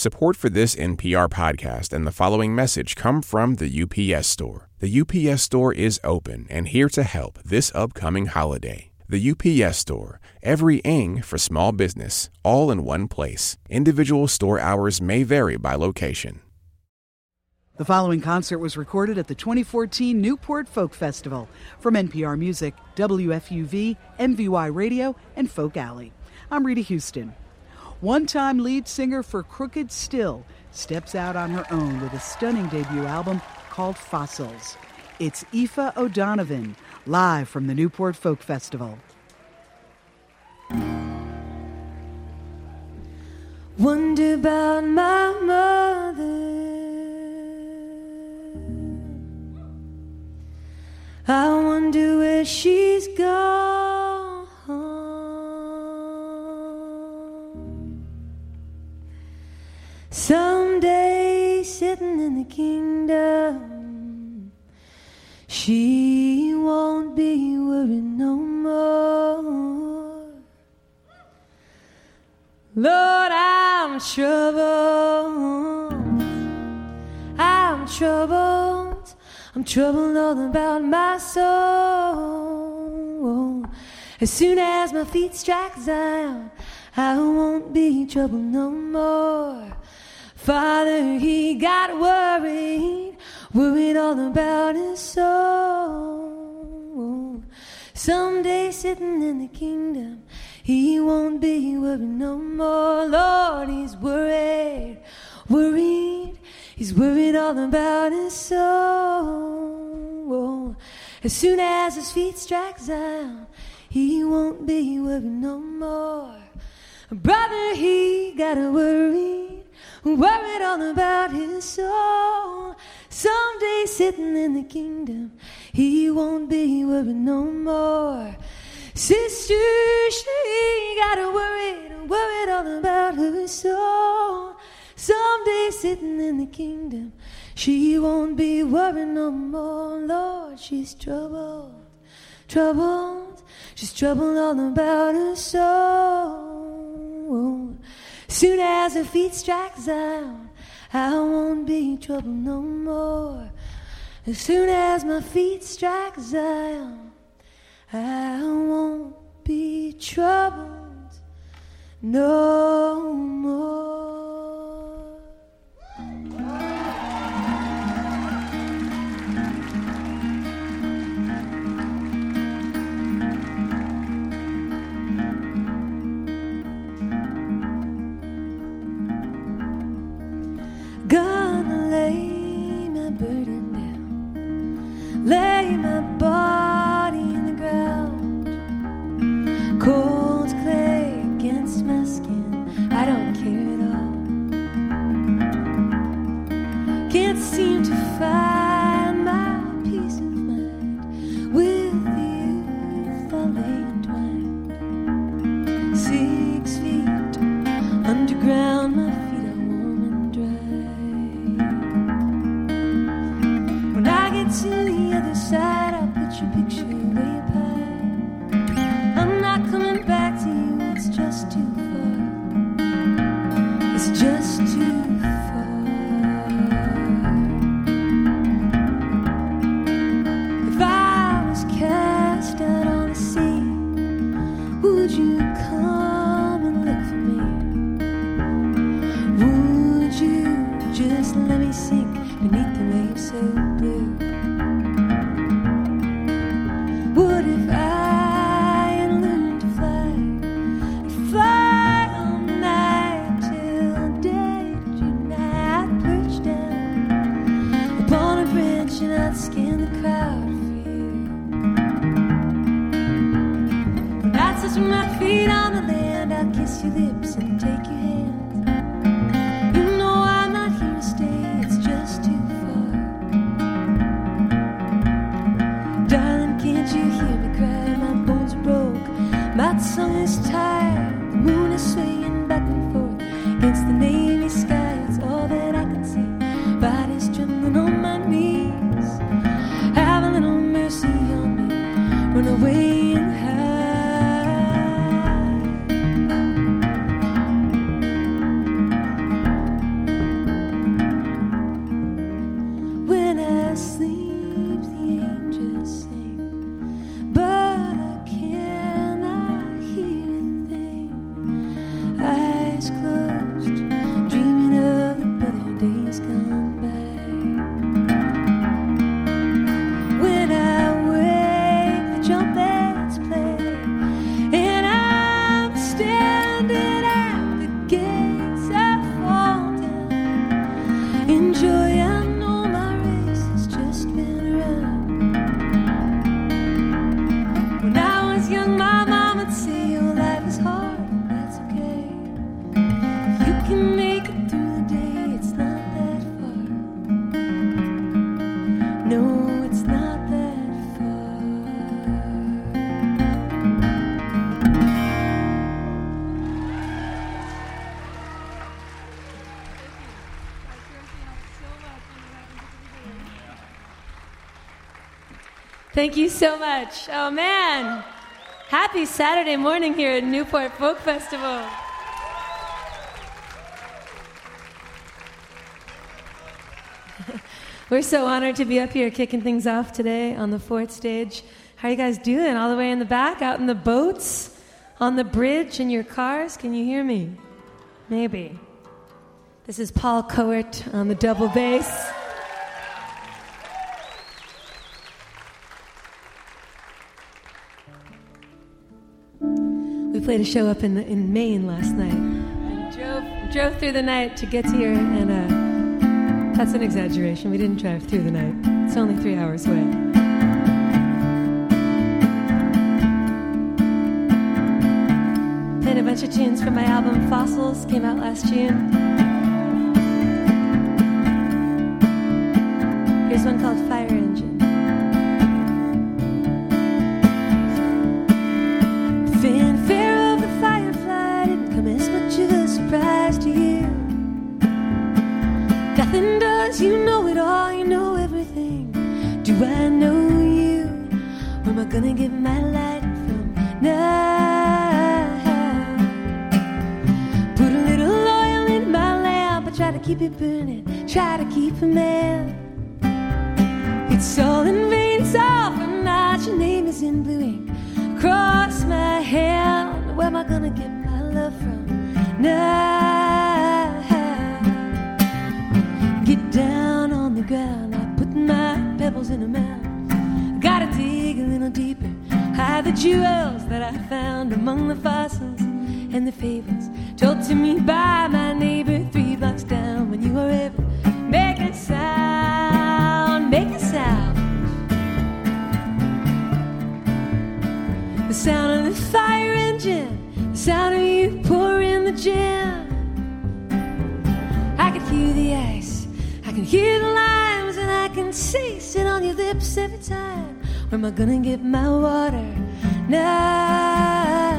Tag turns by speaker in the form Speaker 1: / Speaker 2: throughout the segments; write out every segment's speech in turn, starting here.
Speaker 1: Support for this NPR podcast and the following message come from the UPS Store. The UPS Store is open and here to help this upcoming holiday. The UPS Store, every ing for small business, all in one place. Individual store hours may vary by location.
Speaker 2: The following concert was recorded at the 2014 Newport Folk Festival from NPR Music, WFUV, MVY Radio, and Folk Alley. I'm Rita Houston. One time lead singer for Crooked Still steps out on her own with a stunning debut album called Fossils. It's Aoife O'Donovan, live from the Newport Folk Festival.
Speaker 3: Wonder about my mother. I wonder where she's gone. Someday, sitting in the kingdom, she won't be worried no more. Lord, I'm troubled. I'm troubled. I'm troubled all about my soul. As soon as my feet strike Zion, I won't be troubled no more. Father, he got worried, worried all about his soul. Someday sitting in the kingdom, he won't be worried no more. Lord, he's worried, worried. He's worried all about his soul. As soon as his feet strike Zion, he won't be worried no more. Brother, he got worried, worried all about his soul. Someday sitting in the kingdom, he won't be worried no more. Sister, she got worried, worried all about her soul. Someday sitting in the kingdom, she won't be worried no more. Lord, she's troubled, troubled. She's troubled all about her soul. Soon as her feet strike Zion, I won't be troubled no more. As soon as my feet strike Zion, I won't be troubled no more. My feet on the land, I'll kiss your lips and take your Thank you so much. Oh, man. Happy Saturday morning here at Newport Folk Festival. We're so honored to be up here kicking things off today on the fourth stage. How are you guys doing? All the way in the back, out in the boats, on the bridge, in your cars? Can you hear me? Maybe. This is Paul Kowert on the double bass. Played a show up in, in Maine last night. Drove, drove through the night to get here, and uh, that's an exaggeration. We didn't drive through the night, it's only three hours away. A bunch of tunes from my album Fossils, came out last June. Here's one called Fire gonna get my light from now? Put a little oil in my lamp, I try to keep it burning, try to keep it man. It's all in vain, it's all for naught. Your name is in blue ink across my hand. Where am I gonna get my love from now? A little deeper, hide the jewels that I found among the fossils and the fables told to me by my neighbor three blocks down. When you were ever make a sound, make a sound. The sound of the fire engine, the sound of you pouring the gin. I could hear the ice I can hear the limes and I can taste it on your lips every time. Where am I gonna get my water now?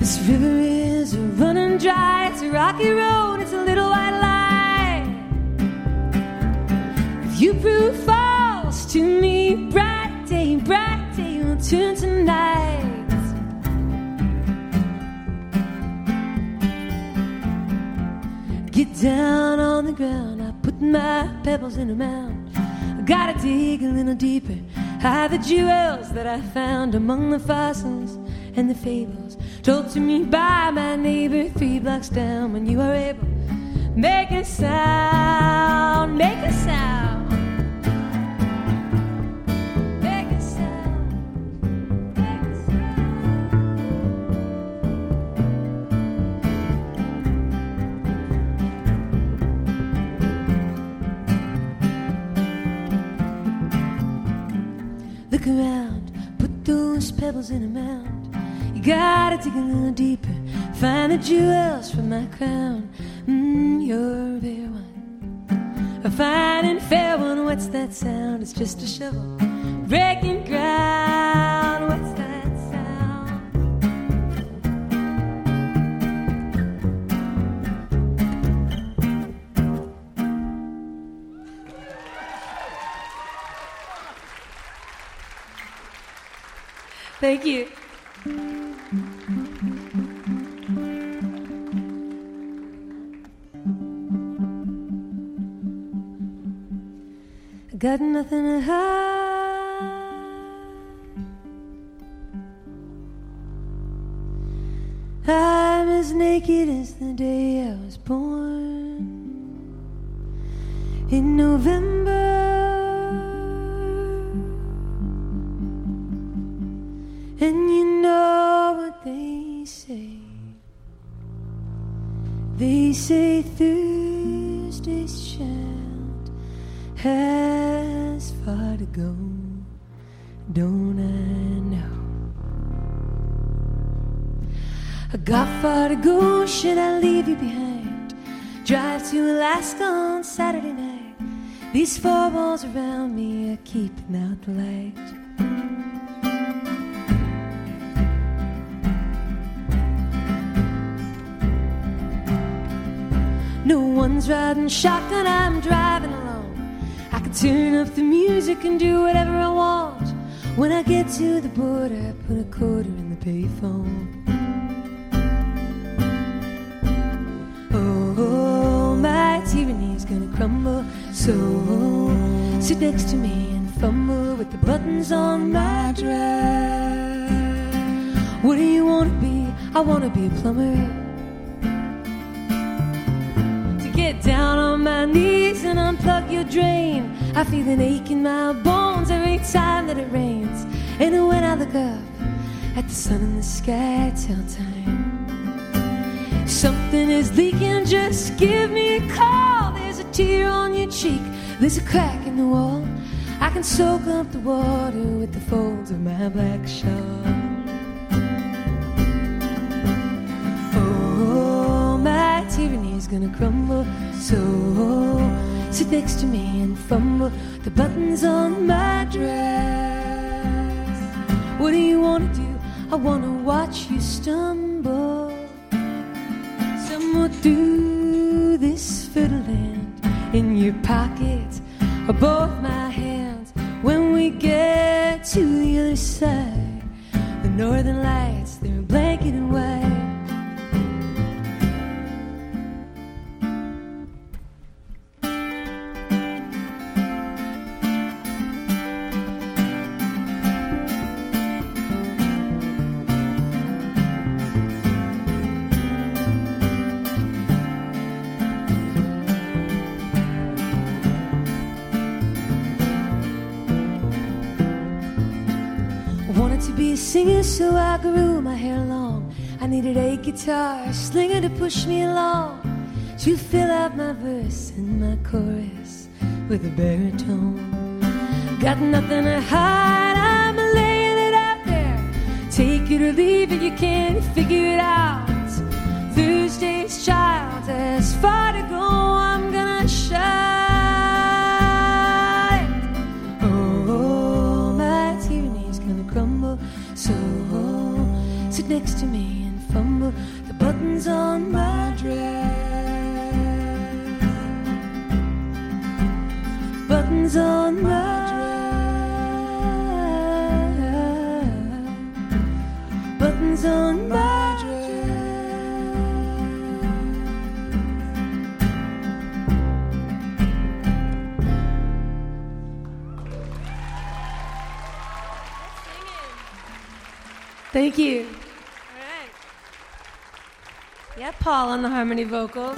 Speaker 3: This river is running dry. It's a rocky road. It's a little white line. If you prove false to me, bright day, bright day will turn to night. Get down on the ground, I put my pebbles in a mound. Gotta dig a little deeper, hide the jewels that I found among the fossils and the fables told to me by my neighbor three blocks down. When you are able, make a sound, make a sound. Pebbles in a mound. You gotta dig a little deeper, find the jewels from my crown. Mmm, you're there one. A fine and fair one, what's that sound? It's just a shovel breaking ground. Thank you. I got nothing to hide. I'm as naked as the day I was born in November. Thursday's child has far to go. Don't I know? I got far to go, should I leave you behind? Drive to Alaska on Saturday night. These four walls around me are keeping out the light. No one's riding shotgun, I'm driving alone. I can turn up the music and do whatever I want. When I get to the border, I put a quarter in the payphone. Oh, my tyranny's gonna crumble. So sit next to me and fumble with the buttons on my dress. What do you wanna be? I wanna be a plumber. My knees and unplug your drain. I feel an ache in my bones every time that it rains. And when I look up at the sun in the sky, tell time something is leaking. Just give me a call. There's a tear on your cheek, there's a crack in the wall. I can soak up the water with the folds of my black shawl. Gonna crumble. So sit next to me and fumble the buttons on my dress. What do you wanna do? I wanna watch you stumble. Somewhere do this fiddleland in your pocket both my hands. When we get to the other side, the northern lights, so I grew my hair long. I needed a guitar slinger to push me along, to fill out my verse and my chorus with a baritone. Got nothing to hide, I'm laying it out there. Take it or leave it, you can't figure it out. Thursday's child has far to go, I'm next to me and fumble the buttons on my dress. Buttons on my dress. Buttons on my dress. Thank you. Yeah, Paul on the harmony vocals.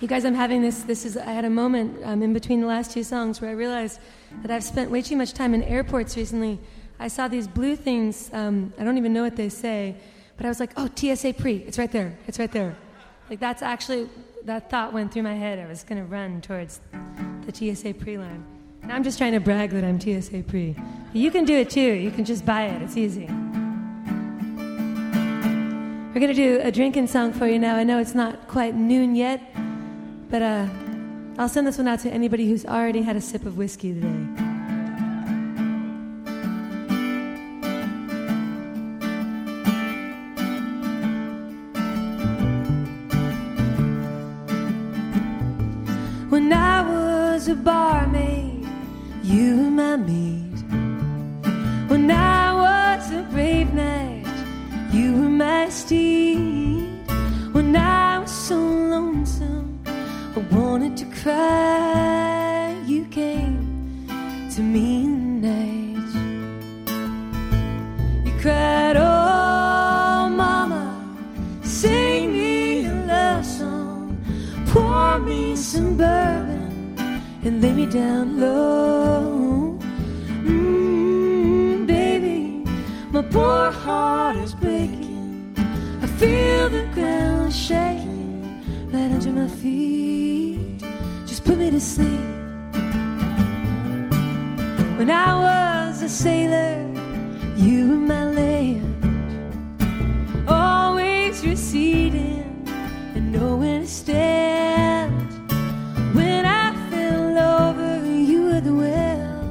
Speaker 3: You guys, I'm having this. This is. I had a moment um, in between the last two songs where I realized that I've spent way too much time in airports recently. I saw these blue things. Um, I don't even know what they say, but I was like, "Oh, TSA pre. It's right there. It's right there." Like that's actually that thought went through my head. I was to run towards the TSA pre line. And I'm just trying to brag that I'm TSA pre. You can do it too. You can just buy it. It's easy. We're going to do a drinking song for you now. I know it's not quite noon yet, but uh, I'll send this one out to anybody who's already had a sip of whiskey today. Stand when I fell over you were the well.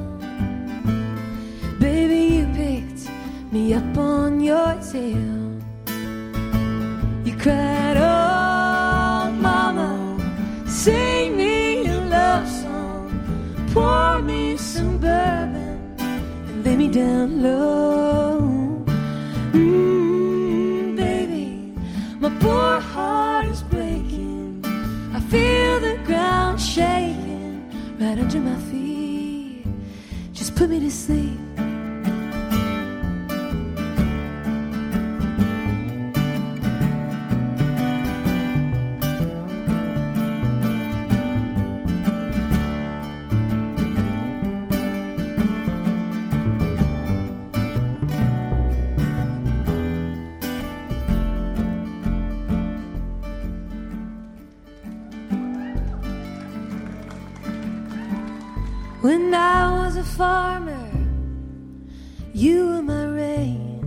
Speaker 3: Baby, you picked me up on your tail. You cried, Oh, mama, sing me a love song, pour me some bourbon, and lay me down low. Under my feet. Just put me to sleep. Farmer, you were my rain.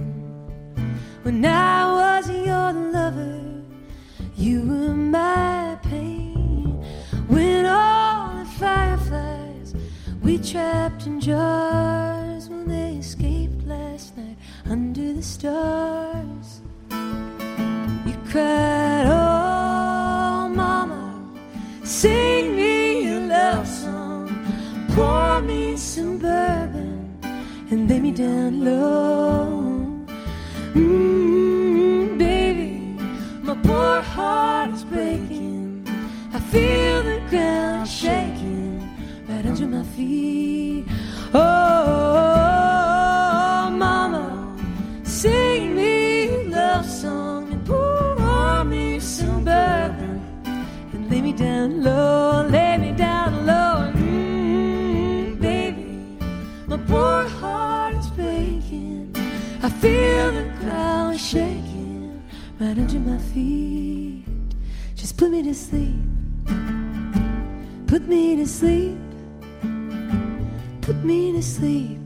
Speaker 3: When I was your lover, you were my pain. When all the fireflies we trapped in jars, when they escaped last night under the stars, you cried, lay me down low. Mm, baby, my poor heart is breaking. I feel the ground shaking right under my feet. Oh, mama, sing me a love song and pour me some bourbon and lay me down low, feet. Just put me to sleep. Put me to sleep. Put me to sleep.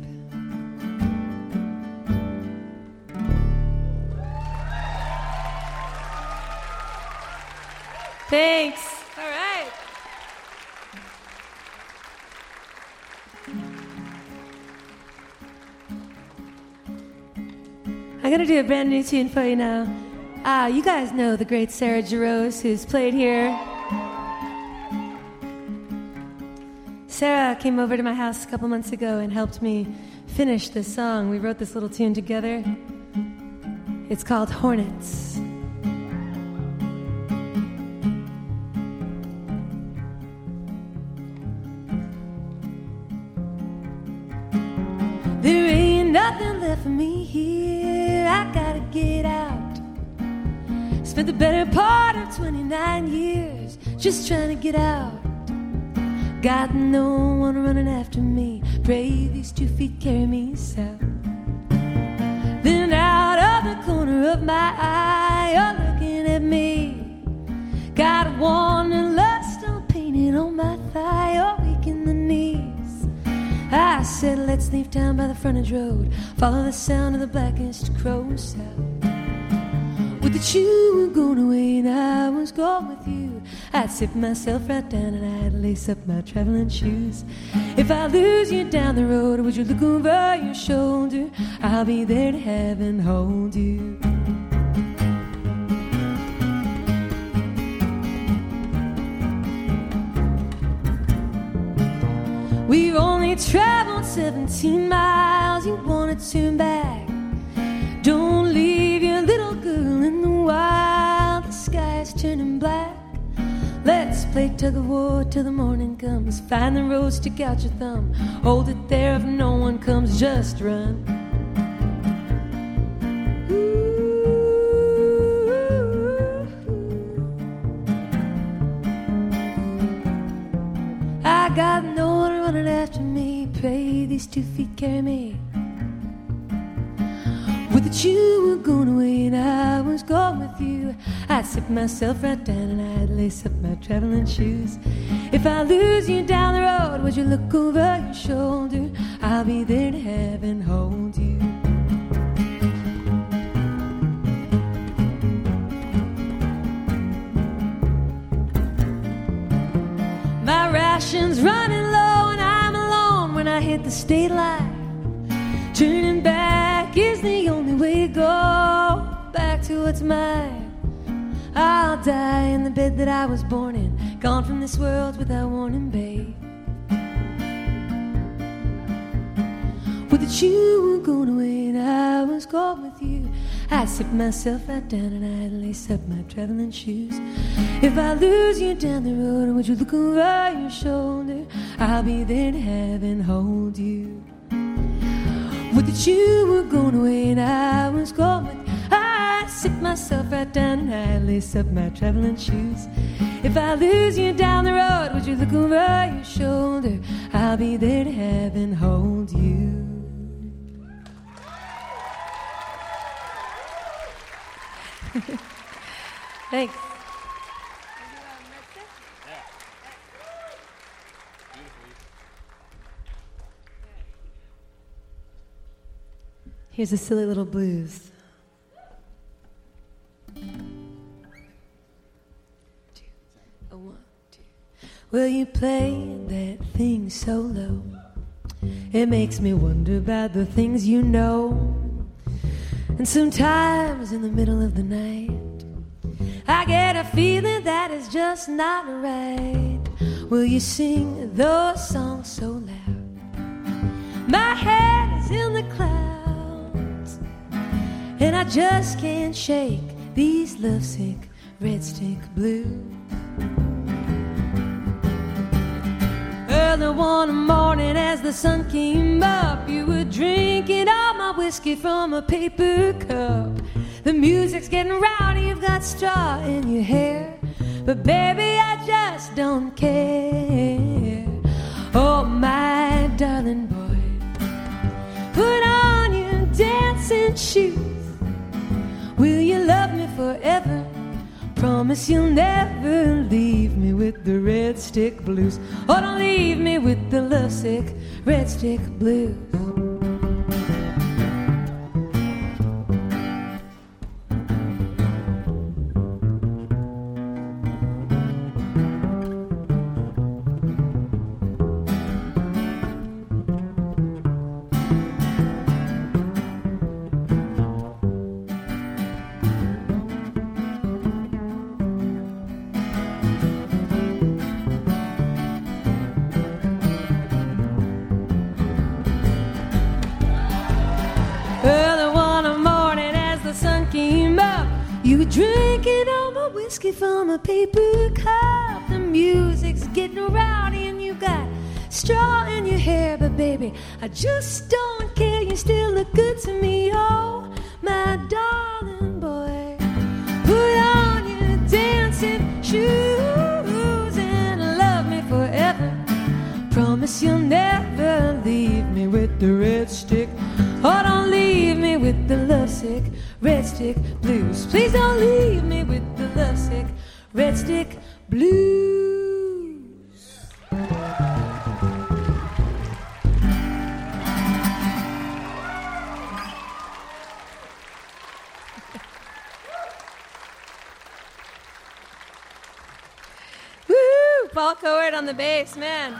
Speaker 3: Thanks. All right. I'm gonna do a brand new tune for you now. Ah, you guys know the great Sarah Jarosz, who's played here. Sarah came over to my house a couple months ago and helped me finish this song. We wrote this little tune together. It's called Hornets. There ain't nothing left for me here. Spent the better part of 29 years just trying to get out. Got no one running after me. Pray these two feet carry me south. Then out of the corner of my eye, you're looking at me. Got a warning lust on painted on my thigh. You're weak in the knees. I said, let's leave town by the frontage road. Follow the sound of the blackest crow south. The chew were going away and I was gone with you. I'd sit myself right down and I'd lace up my traveling shoes. If I lose you down the road, would you look over your shoulder? I'll be there to have and hold you. We've only traveled 17 miles. You wanna turn back? Don't leave in the wild. The sky's turning black. Let's play tug of war till the morning comes. Find the road, stick out your thumb. Hold it there if no one comes, just run. I got no one running after me. Pray these two feet carry me. With the you were going away sit myself right down and I'd lace up my traveling shoes. If I lose you down the road, would you look over your shoulder? I'll be there to have and hold you. My ration's running low and I'm alone when I hit the state line. Turning back is the only way to go back to what's mine. I'll die in the bed that I was born in, gone from this world without warning, babe. With the that you were going away and I was gone with you. I'd sit myself right down and I'd lace up my traveling shoes. If I lose you down the road, would you look over your shoulder? I'll be there to have and hold you. That you were going away and I was gone with you. Sit myself right down and I'd lace up my traveling shoes. If I lose you down the road, would you look over your shoulder? I'll be there to have and hold you. Thanks. Here's a silly little blues. Will you play that thing so low? It makes me wonder about the things you know. And sometimes in the middle of the night, I get a feeling that is just not right. Will you sing those songs so loud? My head is in the clouds, and I just can't shake these lovesick red stick blues. Early one morning as the sun came up, you were drinking all my whiskey from a paper cup. The music's getting rowdy, you've got straw in your hair. But baby, I just don't care. Oh, my darling boy, put on your dancing shoes. Promise you'll never leave me with the red stick blues. Oh, don't leave me with the lovesick red stick blues. I just don't Paul Kowert on the bass, man.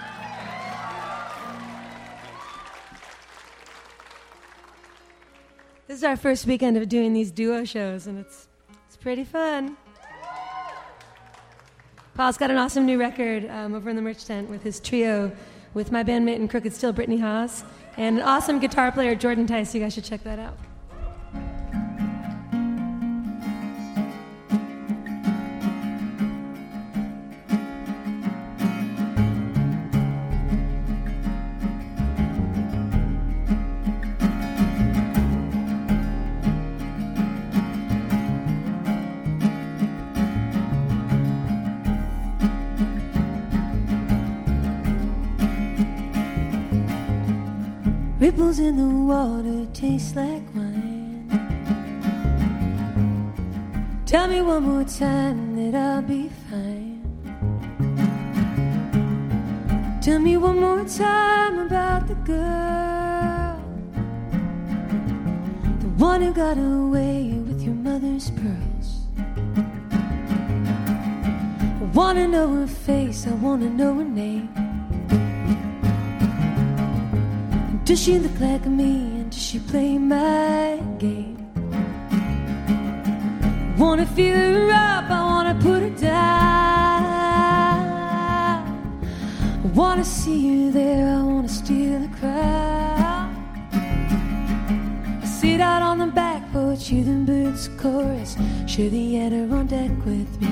Speaker 3: This is our first weekend of doing these duo shows, and it's it's pretty fun. Paul's got an awesome new record um, over in the merch tent with his trio, with my bandmate in Crooked Still, Brittany Haas, and an awesome guitar player, Jordan Tice. You guys should check that out. Ripples in the water taste like wine. Tell me one more time that I'll be fine. Tell me one more time about the girl, the one who got away with your mother's pearls. I wanna know her face, I wanna know her name. Does she look like me and does she play my game? I Wanna feel her up, I wanna put her down. I wanna see her there, I wanna steal the crowd. poach you, then birds chorus. Share the adder on deck with me.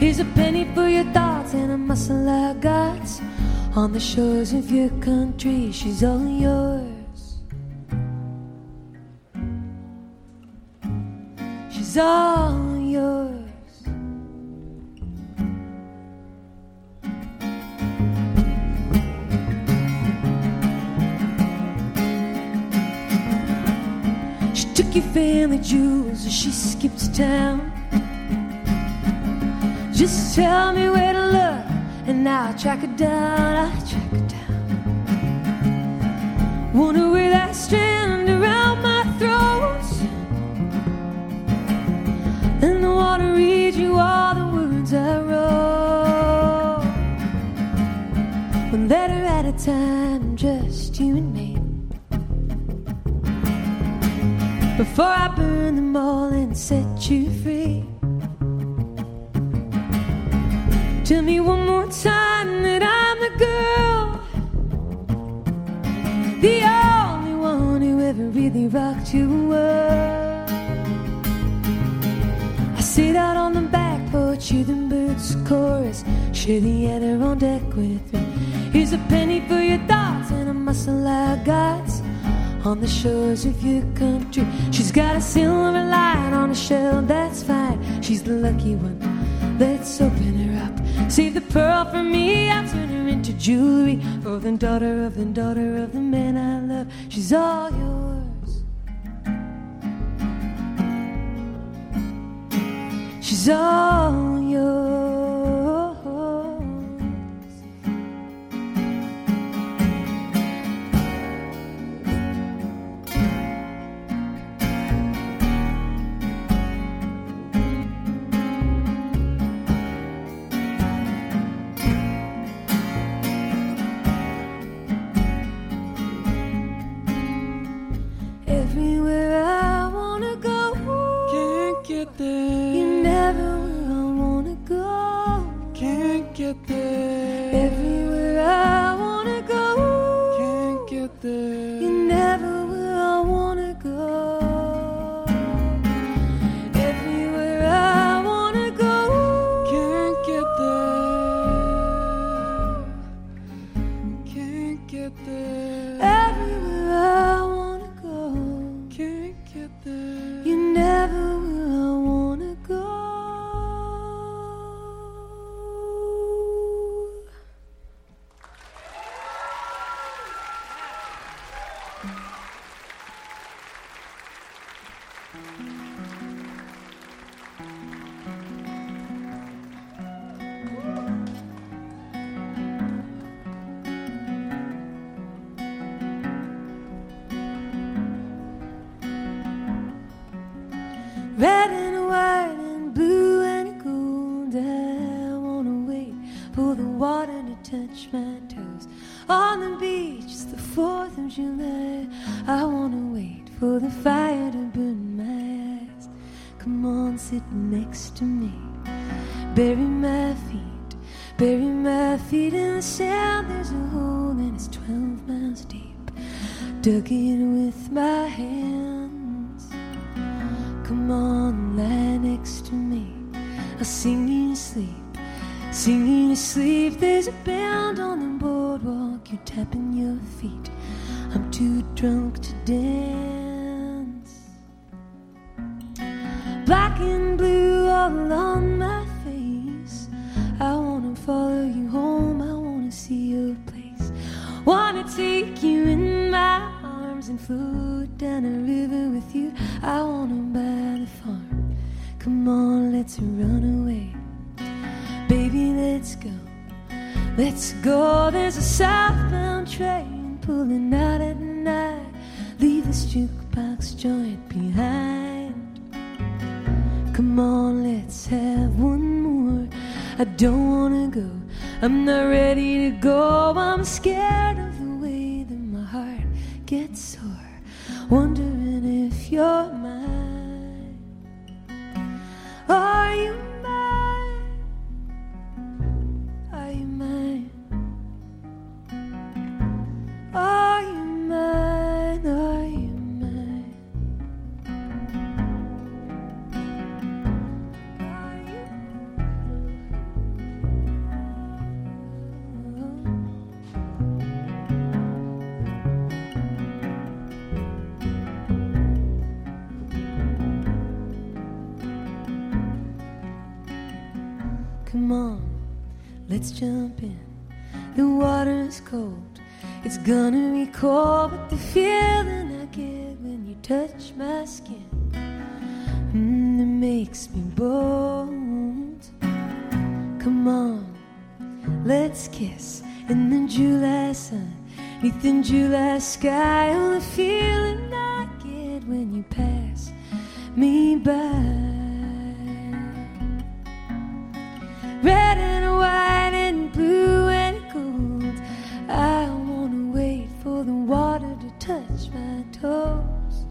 Speaker 3: Here's a penny for your thoughts and a muscle I got. On the shores of your country, she's all yours. She's all yours. She took your family jewels as she skipped town. Just tell me where to look, and now I'll track her down. I'll track her down. Wanna wear that strand around my throat, and I wanna read you all the words I wrote. One letter at a time, just you and me. before I burn them all and set you free. Tell me one more time that I'm the girl, the only one who ever really rocked your world. I sit out on the back porch, hear them birds chorus, share the other on deck with me. Here's a penny for your thoughts and a muscle I got on the shores of your country. She's got a silver light on a shell, that's fine. She's the lucky one. Let's open up. Save the pearl for me, I'll turn her into jewelry. For the daughter of the daughter of the man I love. She's all yours. She's all yours. Dance. Black and blue all on my face. I wanna follow you home, I wanna see your place. Wanna take you in my arms and float down a river with you. I wanna buy the farm. Come on, let's run away. Baby, let's go. Let's go. There's a southbound train pulling out jukebox joint behind. Come on, let's have one more. I don't wanna go. I'm not ready to go. I'm scared of the way that my heart gets sore. Wondering if you're mine. Are you cold. It's gonna be cold, but the feeling I get when you touch my skin, mm, it makes me bold. Come on, let's kiss in the July sun, neath the July sky. Oh, the feeling I get when you pass me by. Red and white touch my toes.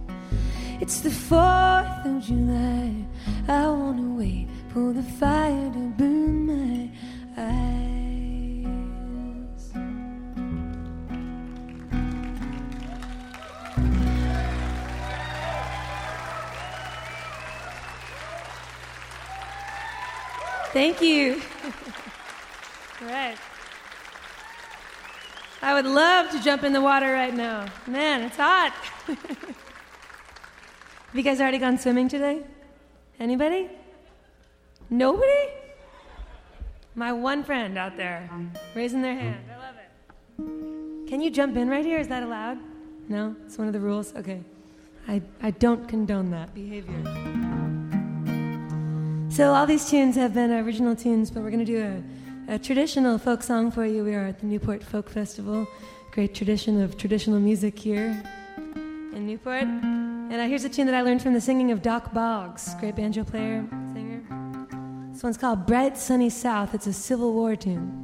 Speaker 3: It's the 4th of July. I wanna wait for the fire to burn my eyes. Thank you. All right. I would love to jump in the water right now. Man, it's hot. Have you guys already gone swimming today? Anybody? Nobody? My one friend out there raising their hand. I love it. Can you jump in right here? Is that allowed? No? It's one of the rules? Okay. I, I don't condone that behavior. So, all these tunes have been original tunes, but we're going to do a, a traditional folk song for you. We are at the Newport Folk Festival, great tradition of traditional music here in Newport. And uh, here's a tune that I learned from the singing of Dock Boggs, great banjo player, singer. This one's called Bright Sunny South. It's a Civil War tune.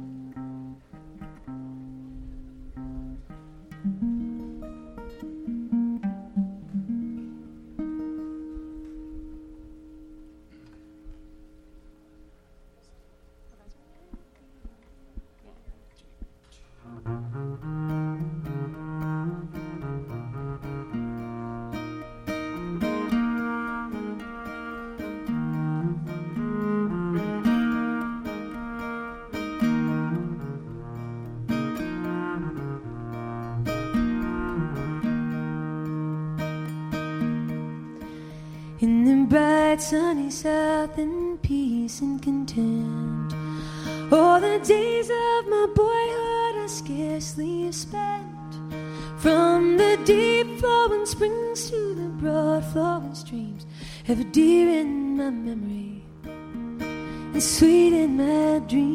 Speaker 3: Ever dear in my memory and sweet in my dreams.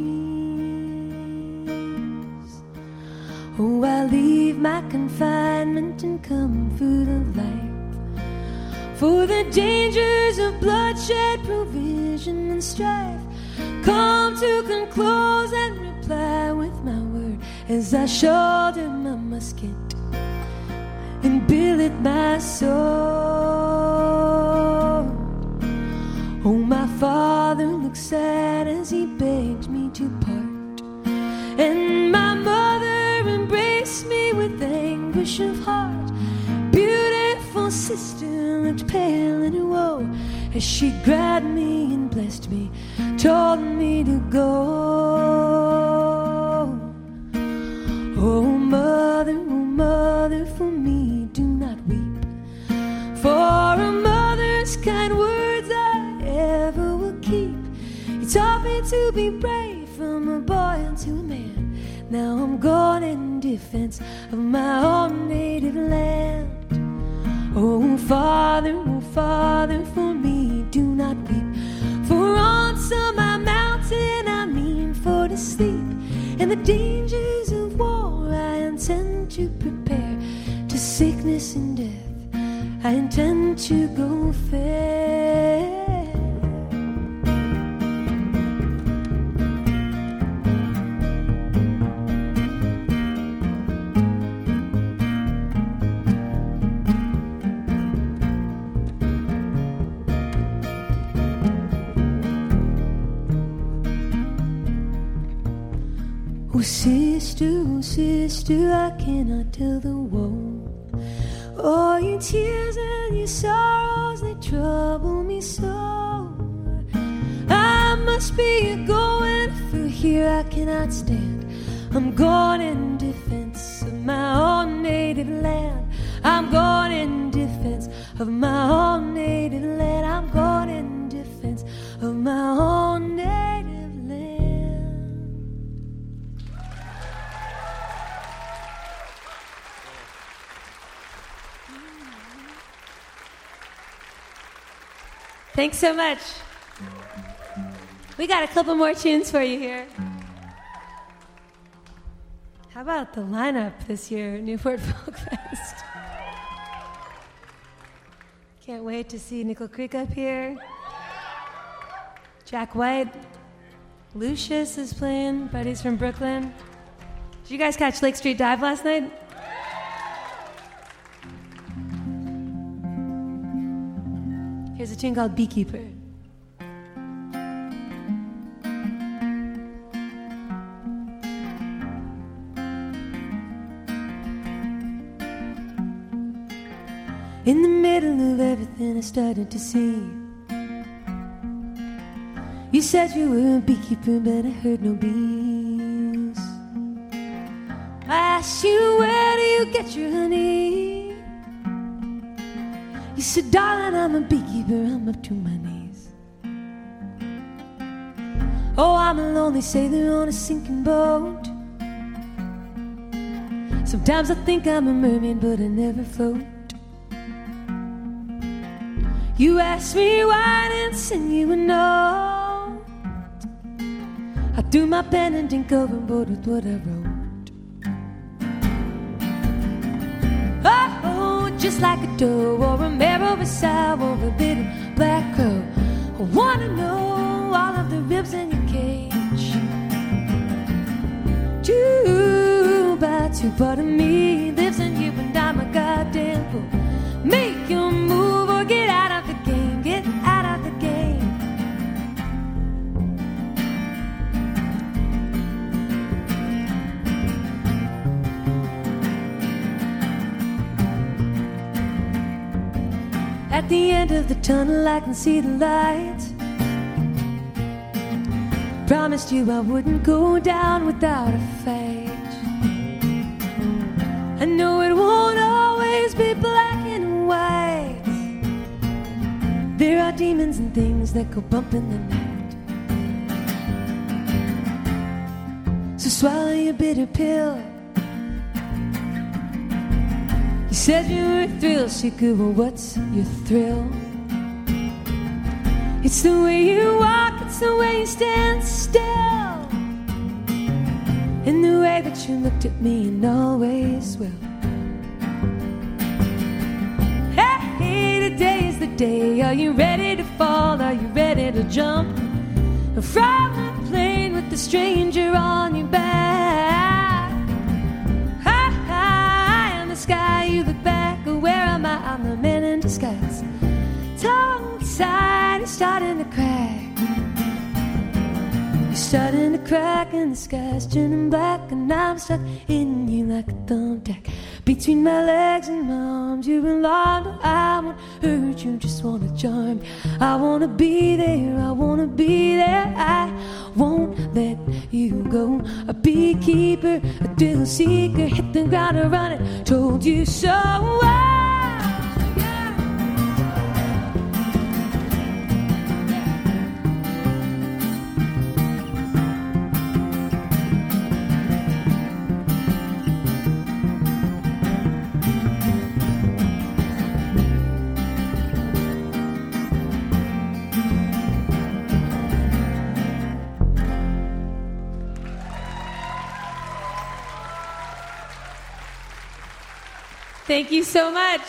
Speaker 3: Oh, I leave my confinement and come comfort of life for the dangers of bloodshed, provision, and strife. Come to conclose and reply with my word as I shoulder my musket and billet my sword. Oh, my father looked sad as he begged me to part, and my mother embraced me with anguish of heart. Beautiful sister looked pale her woe as she grabbed me and blessed me, told me to go. Oh, mother, oh, mother, for me do not weep. For taught me to be brave from a boy unto a man. Now I'm gone in defense of my own native land. Oh, Father, oh, Father, for me do not weep. For on some my mountain I mean for to sleep. And the dangers of war I intend to prepare. To sickness and death I intend to go fair. Oh, sister, oh, sister, I cannot tell the woe. All your tears and your sorrows, they trouble me so. I must be going, for here I cannot stand. I'm gone in defense of my own native land. I'm gone in defense of my own native Thanks so much. We got a couple more tunes for you here. How about the lineup this year Newport Folk Fest? Can't wait to see Nickel Creek up here. Jack White. Lucius is playing, buddies from Brooklyn. Did you guys catch Lake Street Dive last night? Here's a tune called Beekeeper. In the middle of everything, I started to see. You said you were a beekeeper, but I heard no bees. I asked you, where do you get your honey? Said, darling, I'm a beekeeper, I'm up to my knees. Oh, I'm a lonely sailor on a sinking boat. Sometimes I think I'm a mermaid, but I never float. You asked me why I didn't send you a note. I threw my pen and ink overboard with what I wrote. Just like a doe or a a sow or a little black crow. I wanna know all of the ribs in your cage. Two by two part of me At the end of the tunnel, I can see the light. Promised you I wouldn't go down without a fight. I know it won't always be black and white. There are demons and things that go bump in the night. So swallow your bitter pill. Said you were a thrill seeker, well, what's your thrill? It's the way you walk, it's the way you stand still. In the way that you looked at me and always will. Hey, today is the day. Are you ready to fall? Are you ready to jump from the plane with a stranger on your back? Tongue tied, it's starting to crack. You're starting to crack and the sky's turning black and I'm stuck in you like a thumbtack between my legs and my arms. You're in London, I won't hurt you, just wanna charm. I wanna be there, I wanna be there. I won't let you go. A beekeeper, a thrill seeker, hit the ground and run it. Told you so. Ah, Thank you so much.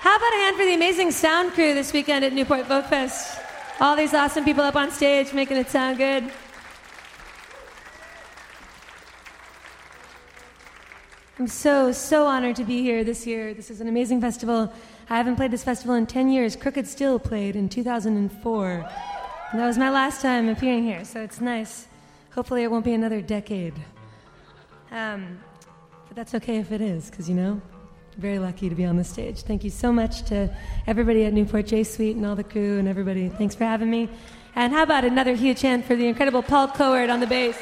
Speaker 3: How about a hand for the amazing sound crew this weekend at Newport Folk Fest? All these awesome people up on stage making it sound good. I'm so, so honored to be here this year. This is an amazing festival. I haven't played this festival in 10 years. Crooked Still played in 2004. And that was my last time appearing here, so it's nice. Hopefully, it won't be another decade. Um, but that's okay if it is, because you know, very lucky to be on the stage. Thank you so much to everybody at Newport Jay Sweet and all the crew and everybody. Thanks for having me. And how about another huge hand for the incredible Paul Kowert on the bass?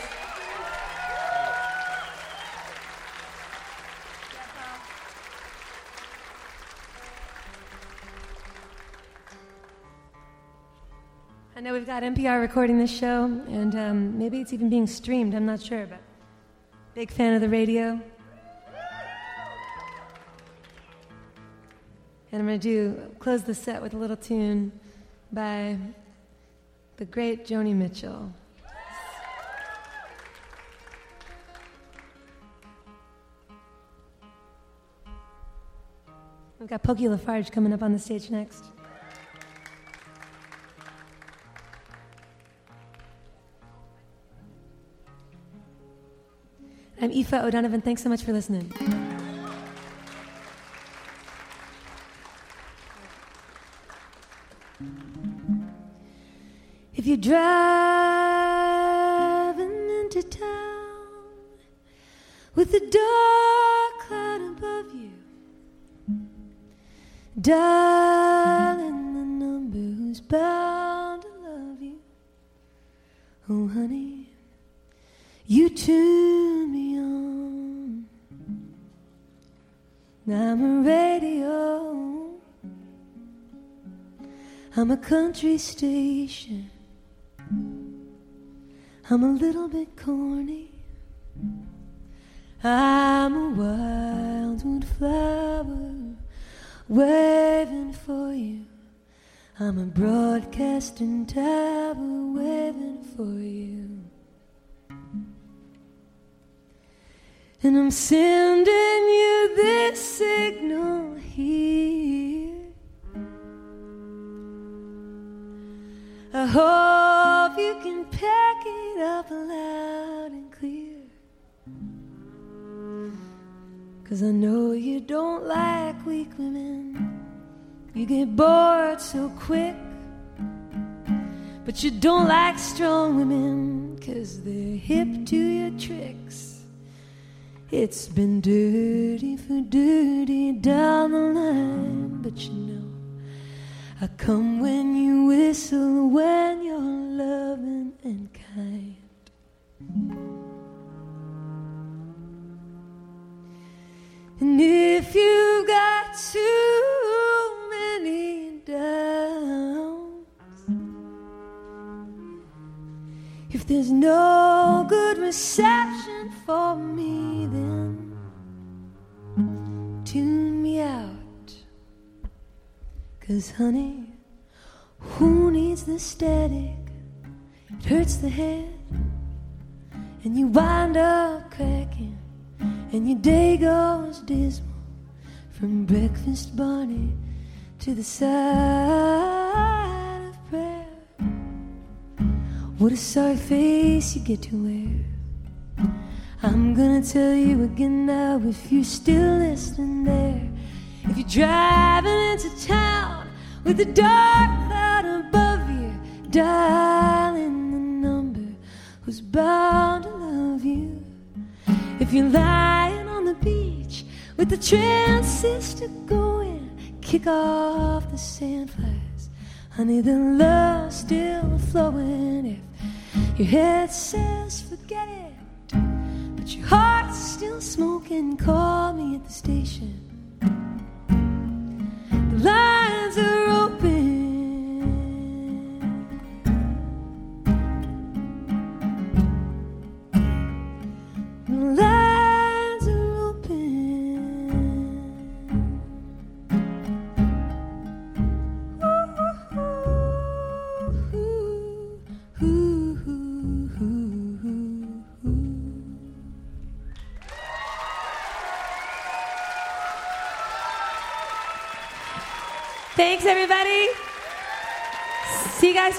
Speaker 3: I know we've got NPR recording this show, and um, maybe it's even being streamed. I'm not sure, but big fan of the radio. And I'm going to do close the set with a little tune by the great Joni Mitchell. We've got Pokey LaFarge coming up on the stage next. I'm Aoife O'Donovan. Thanks so much for listening. Driving into town with a dark cloud above you, darling, the number who's bound to love you. Oh, honey, you tune me on. I'm a radio. I'm a country station. I'm a little bit corny. I'm a wildwood flower waving for you. I'm a broadcasting tower waving for you. And I'm sending you this signal here. I hope you can pack it up loud and clear. Cause I know you don't like weak women. You get bored so quick. But you don't like strong women. Cause they're hip to your tricks. It's been dirty for dirty down the line. But you know, I come when you whistle, when you're loving and kind. And if you got too many downs, if there's no good reception for me, then tune me out. Cause, honey, who needs the static? It hurts the head, and you wind up cracking and your day goes dismal from breakfast Barney to the side of prayer. What a sorry face you get to wear. I'm gonna tell you again now if you're still listening there. If you're driving into town with a dark cloud above you, dialing the number who's bound. You're lying on the beach with the transistor going, kick off the sandflies. Honey, the love's still flowing. If your head says forget it, but your heart's still smoking, call me at the station. The lines are open.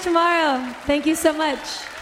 Speaker 3: Tomorrow. Thank you so much.